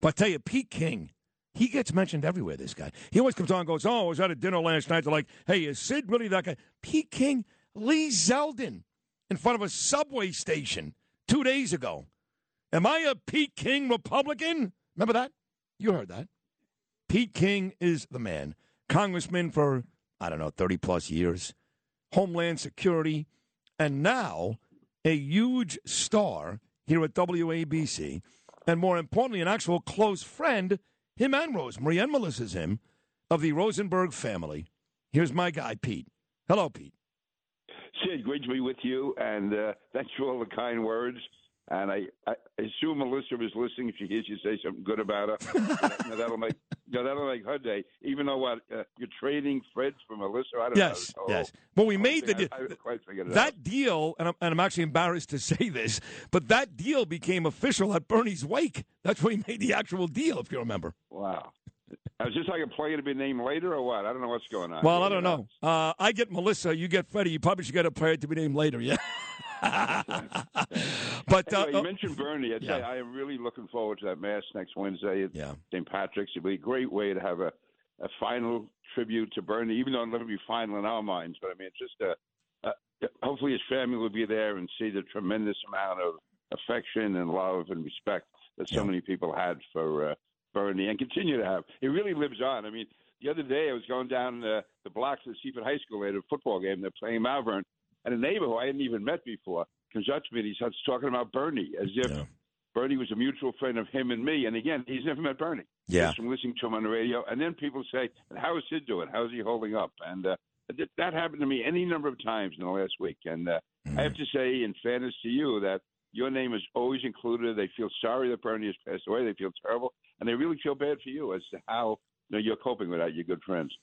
But I tell you, Pete King, he gets mentioned everywhere, this guy. He always comes on and goes, Oh, I was at a dinner last night. They're like, Hey, is Sid really that guy? Pete King, Lee Zeldin in front of a subway station two days ago. Am I a Pete King Republican? Remember that? You heard that. Pete King is the man. Congressman for, I don't know, 30 plus years, Homeland Security, and now a huge star here at WABC and more importantly, an actual close friend, him and Rosemary and Melissa's him, of the Rosenberg family. Here's my guy, Pete. Hello, Pete. Sid, great to be with you, and uh, thanks for all the kind words. And I, I assume Melissa was listening. If she hears you say something good about her, that'll make you know, that'll make her day. Even though what uh, you're trading Fred for Melissa, I don't yes, know. Yes, yes. Well, we made the deal. that out. deal, and I'm, and I'm actually embarrassed to say this, but that deal became official at Bernie's wake. That's where he made the actual deal, if you remember. Wow. Is this like a player to be named later or what? I don't know what's going on. Well, I don't know. Uh, I get Melissa, you get Freddie. You probably should get a player to be named later, yeah. but uh, you mentioned Bernie. I'd yeah. say I am really looking forward to that mass next Wednesday at yeah. St. Patrick's. It'll be a great way to have a, a final tribute to Bernie, even though it'll never be final in our minds. But I mean, it's just a, a, hopefully his family will be there and see the tremendous amount of affection and love and respect that so Yeah. many people had for uh, Bernie and continue to have. It really lives on. I mean, the other day I was going down uh, the blocks of Seaford High School at a football game. They're playing Malverne, and a neighbor who I hadn't even met before comes up to me and he starts talking about Bernie as if Yeah. Bernie was a mutual friend of him and me. And again, he's never met Bernie. Yeah. Just from listening to him on the radio. And then people say, "How is Sid doing? How's he holding up?" And uh, th- that happened to me any number of times in the last week. And uh, I have to say, in fairness to you, that your name is always included. They feel sorry that Bernie has passed away. They feel terrible, and they really feel bad for you as to how you know, you're coping with that. Your good friends.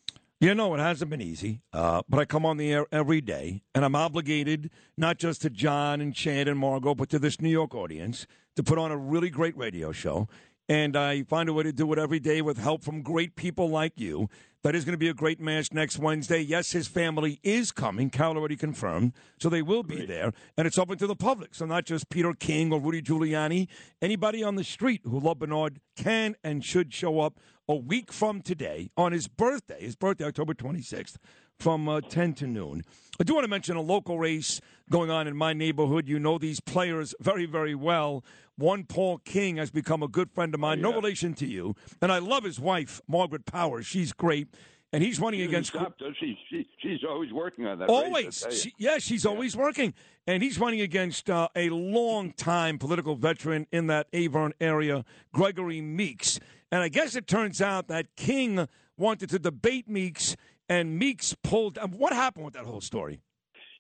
You know, it hasn't been easy, uh, but I come on the air every day, and I'm obligated not just to John and Chad and Margot, but to this New York audience to put on a really great radio show. And I find a way to do it every day with help from great people like you. That is going to be a great match next Wednesday. Yes, his family is coming. Cal already confirmed. So they will be there. And it's open to the public. So not just Peter King or Rudy Giuliani. Anybody on the street who love Bernard can and should show up a week from today on his birthday. His birthday, October 26th, from uh, 10 to noon. I do want to mention a local race going on in my neighborhood. You know these players very, very well. One Paul King has become a good friend of mine, no yeah. relation to you. And I love his wife, Margaret Powers. She's great. And he's running She against. stop, does she? she? She's always working on that. Always. You. She, yeah, she's always working. And he's running against uh, a long-time political veteran in that Avon area, Gregory Meeks. And I guess it turns out that King wanted to debate Meeks, and Meeks pulled. What happened with that whole story?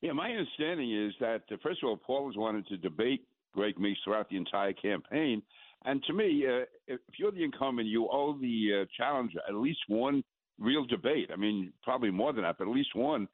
Yeah, my understanding is that uh, first of all, Paul has wanted to debate Greg Meeks throughout the entire campaign, and to me, uh, if you're the incumbent, you owe the uh, challenger at least one real debate. I mean, probably more than that, but at least one.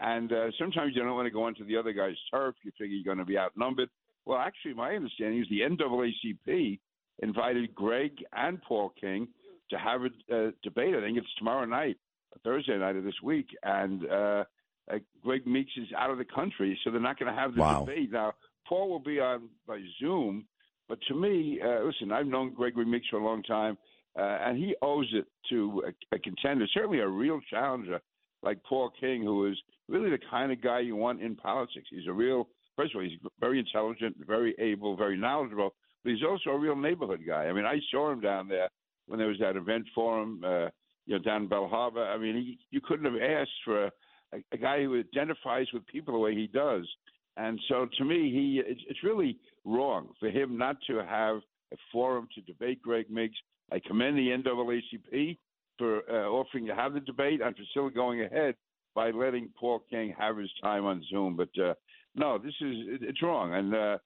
And uh, sometimes you don't want to go onto the other guy's turf. You figure you're going to be outnumbered. Well, actually, my understanding is the NAACP invited Greg and Paul King to have a uh, debate. I think it's tomorrow night, Thursday night of this week, and uh, uh, Greg Meeks is out of the country, so they're not going to have the Wow. debate. Now, Paul will be on by Zoom, but to me, uh, listen, I've known Gregory Meeks for a long time, uh, and he owes it to a, a contender, certainly a real challenger like Paul King, who is really the kind of guy you want in politics. He's a real, first of all, he's very intelligent, very able, very knowledgeable, but he's also a real neighborhood guy. I mean, I saw him down there when there was that event for him, uh, you know, down in Belle Harbor. I mean, he, you couldn't have asked for a, a, a guy who identifies with people the way he does. And so, to me, he it's, really wrong for him not to have a forum to debate Greg Meeks. I commend the NAACP for uh, offering to have the debate and for still going ahead by letting Paul King have his time on Zoom. But uh, no, this is it, it's wrong, and uh,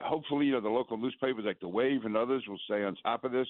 hopefully, you know, the local newspapers like the Wave and others will stay on top of this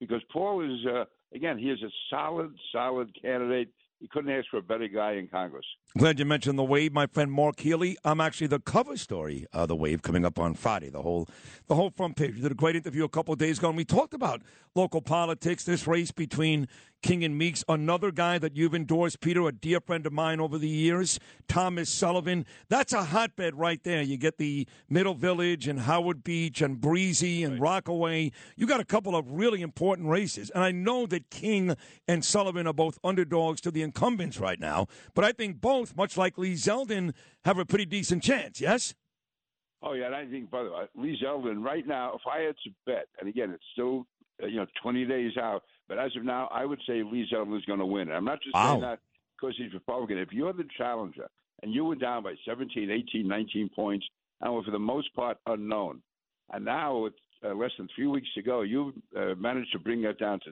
because Paul is uh, again he is a solid, solid candidate. He couldn't ask for a better guy in Congress. Glad you mentioned the wave, my friend Mark Healey. I'm actually the cover story of the wave coming up on Friday. The whole, the whole front page. You did a great interview a couple days ago, and we talked about local politics. This race between King and Meeks, another guy that you've endorsed, Peter, a dear friend of mine over the years, Thomas Sullivan. That's a hotbed right there. You get the Middle Village and Howard Beach and Breezy and right. Rockaway. You got a couple of really important races, and I know that King and Sullivan are both underdogs to the incumbents right now, but I think both, much like Lee Zeldin, have a pretty decent chance. Yes. Oh yeah, and I think by the way, Lee Zeldin right now, if I had to bet, and again, it's still you know 20 days out, but as of now, I would say Lee Zeldin is going to win. I'm not just wow. saying that because he's Republican. If you're the challenger and you were down by 17, 18, 19 points and were for the most part unknown, and now with uh, less than three weeks to go, you uh, managed to bring that down to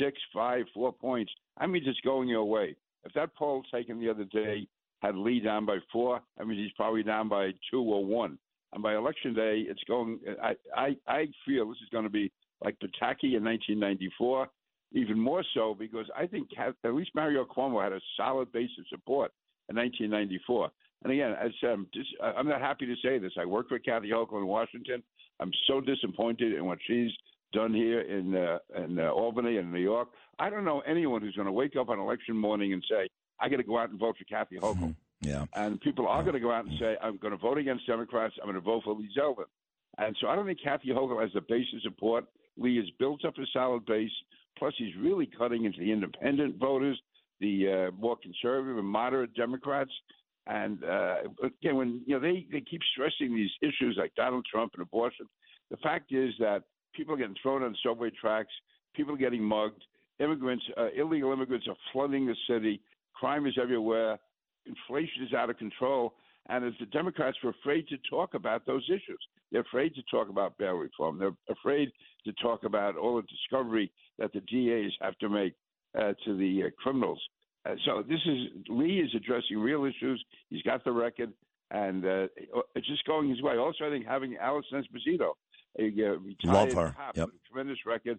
six, five, four points. I mean, it's going your way. If that poll taken the other day had Lee down by four, I mean, he's probably down by two or one. And by election day, it's going. I I, I feel this is going to be like Pataki in 1994, even more so because I think at least Mario Cuomo had a solid base of support in 1994. And again, as um, just, I'm not happy to say this. I worked with Kathy Hochul in Washington. I'm so disappointed in what she's done here in uh, in uh, Albany and New York. I don't know anyone who's going to wake up on election morning and say, "I got to go out and vote for Kathy Hochul." Mm-hmm. Yeah. And people are yeah. going to go out and say, "I'm going to vote against Democrats. I'm going to vote for Lee Zeldin." And so I don't think Kathy Hochul has the base of support Lee has built up a solid base. Plus, he's really cutting into the independent voters, the uh, more conservative and moderate Democrats. And uh, again, when you know they, they keep stressing these issues like Donald Trump and abortion, the fact is that people are getting thrown on subway tracks, people are getting mugged, immigrants, uh, illegal immigrants are flooding the city, crime is everywhere, inflation is out of control, and as the Democrats were afraid to talk about those issues. They're afraid to talk about bail reform. They're afraid to talk about all the discovery that the DAs have to make uh, to the uh, criminals. Uh, so this is Lee is addressing real issues. He's got the record, and uh, it's just going his way. Also, I think having Alison Esposito, a uh, retired cop yep. with a tremendous record,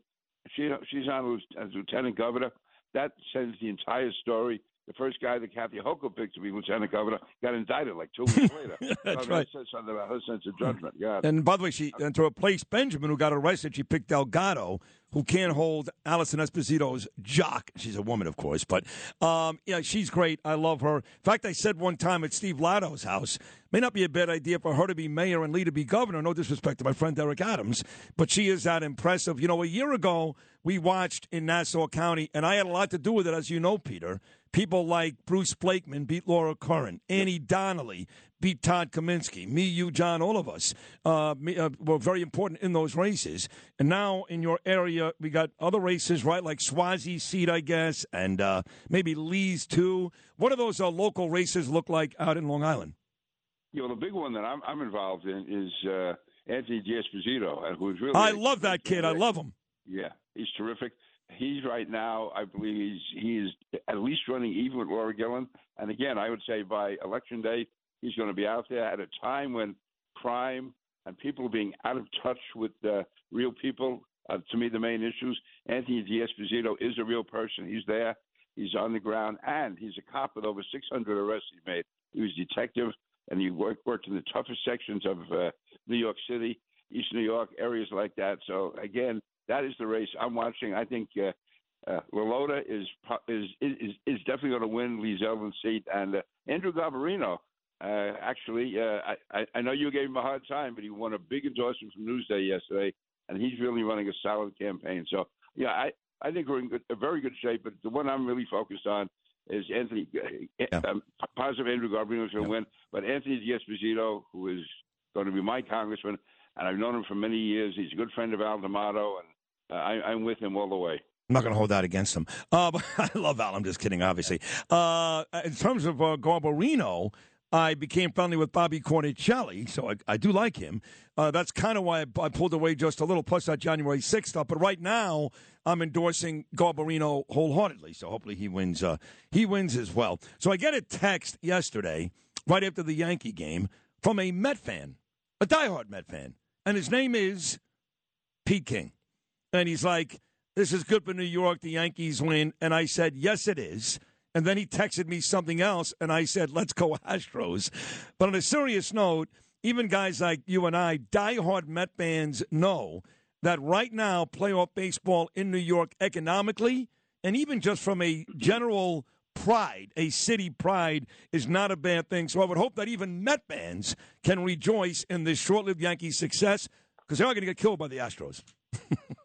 she she's on as lieutenant governor. That sends the entire story the first guy that Kathy Hochul picked to be lieutenant governor got indicted like two weeks later. That's so right. Says something about her sense of judgment. Yeah. And by the way, she uh, and to replace Benjamin, who got arrested, she picked Delgado, who can't hold Alison Esposito's jock. She's a woman, of course, but um, yeah, she's great. I love her. In fact, I said one time at Steve Latto's house, may not be a bad idea for her to be mayor and Lee to be governor. No disrespect to my friend Eric Adams, but she is that impressive. You know, a year ago we watched in Nassau County, and I had a lot to do with it, as you know, Peter. People like Bruce Blakeman beat Laura Curran. Annie Donnelly beat Todd Kaminsky. Me, you, John, all of us uh, me, uh, were very important in those races. And now in your area, we got other races, right? Like Suozzi seat, I guess, and uh, maybe Lee's too. What do those uh, local races look like out in Long Island? Yeah, well, the big one that I'm, I'm involved in is uh, Anthony D'Esposito, who's really. I love that kid. I love him. Yeah, he's terrific he's right now, I believe he's he is at least running even with Laura Gillen. And again, I would say by election day, he's going to be out there at a time when crime and people being out of touch with uh, real people. Uh, to me, the main issues. Anthony D'Esposito is a real person. He's there. He's on the ground, and he's a cop with over 600 arrests he made. He was a detective, and he worked, worked in the toughest sections of uh, New York City, East New York, areas like that. So again, that is the race I'm watching. I think uh, uh, LaLota is is is is definitely going to win Lee Zeldin's seat, and uh, Andrew Garbarino. Uh, actually, uh, I, I know you gave him a hard time, but he won a big endorsement from Newsday yesterday, and he's really running a solid campaign. So, yeah, I, I think we're in good, a very good shape. But the one I'm really focused on is Anthony. Uh, yeah. Um, positive Andrew Garbarino is going to yeah. win, but Anthony D'Esposito, who is going to be my congressman, and I've known him for many years. He's a good friend of Al D'Amato, and uh, I, am with him all the way. I'm not going to hold that against him. Uh, but I love Al. I'm just kidding, obviously. Uh, in terms of uh, Garbarino, I became friendly with Bobby Cornicelli, so I, I do like him. Uh, that's kind of why I, I, pulled away just a little, plus that January 6th stuff. But right now, I'm endorsing Garbarino wholeheartedly, so hopefully he wins. Uh, he wins as well. So I get a text yesterday, right after the Yankee game, from a Met fan, a diehard Met fan, and his name is Pete King. And he's like, this is good for New York. The Yankees win. And I said, yes, it is. And then he texted me something else, and I said, let's go Astros. But on a serious note, even guys like you and I, diehard Met fans, know that right now, playoff baseball in New York economically, and even just from a general pride, a city pride, is not a bad thing. So I would hope that even Met fans can rejoice in this short lived Yankees success because they're going to get killed by the Astros.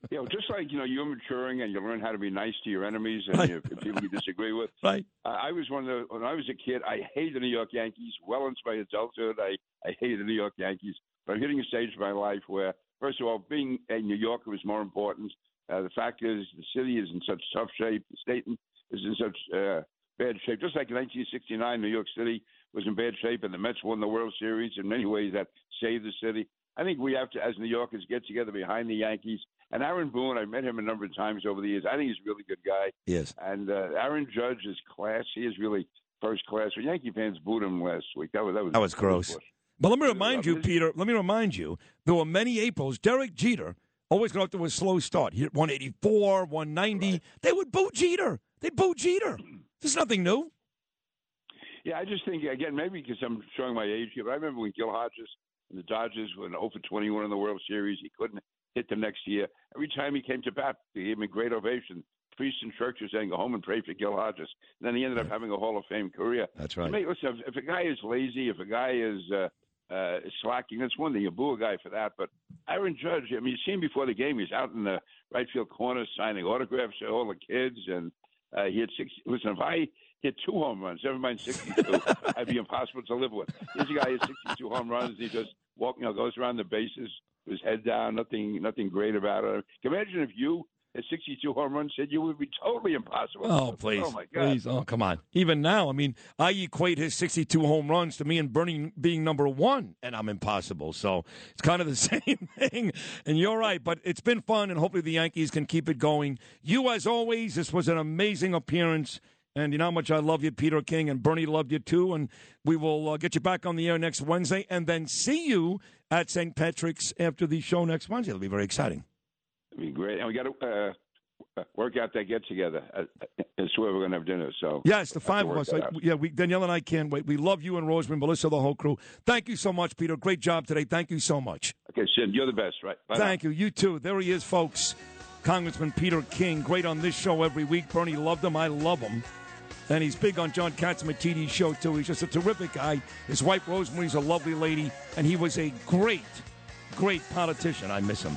you know, just like you know, you're maturing and you learn how to be nice to your enemies and right. you, people you disagree with. Right. Uh, I was one of the when I was a kid. I hated the New York Yankees. Well into my adulthood, I I hated the New York Yankees. But I'm hitting a stage of my life where, first of all, being a New Yorker was more important. Uh, the fact is, the city is in such tough shape. The state is in such uh, bad shape. Just like in 1969, New York City was in bad shape, and the Mets won the World Series. In many ways, that saved the city. I think we have to, as New Yorkers, get together behind the Yankees. And Aaron Boone, I've met him a number of times over the years. I think he's a really good guy. Yes. And uh, Aaron Judge is class. He is really first class. Well, Yankee fans booed him last week. That was that was, that was gross. But let me remind you, Peter. Let me remind you, there were many Aprils. Derek Jeter always got off to a slow start. He hit 184, 190. Right. They would boo Jeter. They boo Jeter. There's nothing new. Yeah, I just think again maybe because I'm showing my age here, but I remember when Gil Hodges and the Dodgers went 0 for 21 in the World Series. He couldn't hit the next year. Every time he came to bat, they gave him a great ovation. Priests and churches saying, "Go home and pray for Gil Hodges." And then he ended up having a Hall of Fame career. That's right. listen, if, if a guy is lazy, if a guy is uh, uh, slacking, that's one thing. You boo a guy for that. But Aaron Judge, I mean, you see him before the game. He's out in the right field corner signing autographs to all the kids, and uh, he had six. Listen, if I hit two home runs, never mind 62, I'd be impossible to live with. Here's a guy has 62 home runs. He just walk, you know, goes around the bases, with his head down, nothing, nothing great about it. Can you imagine if you at 62 home runs said you would be totally impossible. Oh, please. Oh, my God. Please. Oh, come on. Even now, I mean, I equate his 62 home runs to me and Bernie being number one, and I'm impossible. So it's kind of the same thing. And you're right, but it's been fun, and hopefully the Yankees can keep it going. You, as always, this was an amazing appearance. And you know how much I love you, Peter King, and Bernie loved you too. And we will uh, get you back on the air next Wednesday and then see you at St. Patrick's after the show next Wednesday. It'll be very exciting. It'll be great. And we got to uh, work out that get together. It's where we're going to have dinner. So yes, the five of us. yeah, we, Danielle and I can't wait. We love you and Roseman, Melissa, the whole crew. Thank you so much, Peter. Great job today. Thank you so much. Okay, Sid, you're the best, right? Bye Thank now. you. You too. There he is, folks. Congressman Peter King, great on this show every week. Bernie loved him. I love him. And he's big on John Catsimatidis' show, too. He's just a terrific guy. His wife, Rosemary's a lovely lady, and he was a great, great politician. I miss him.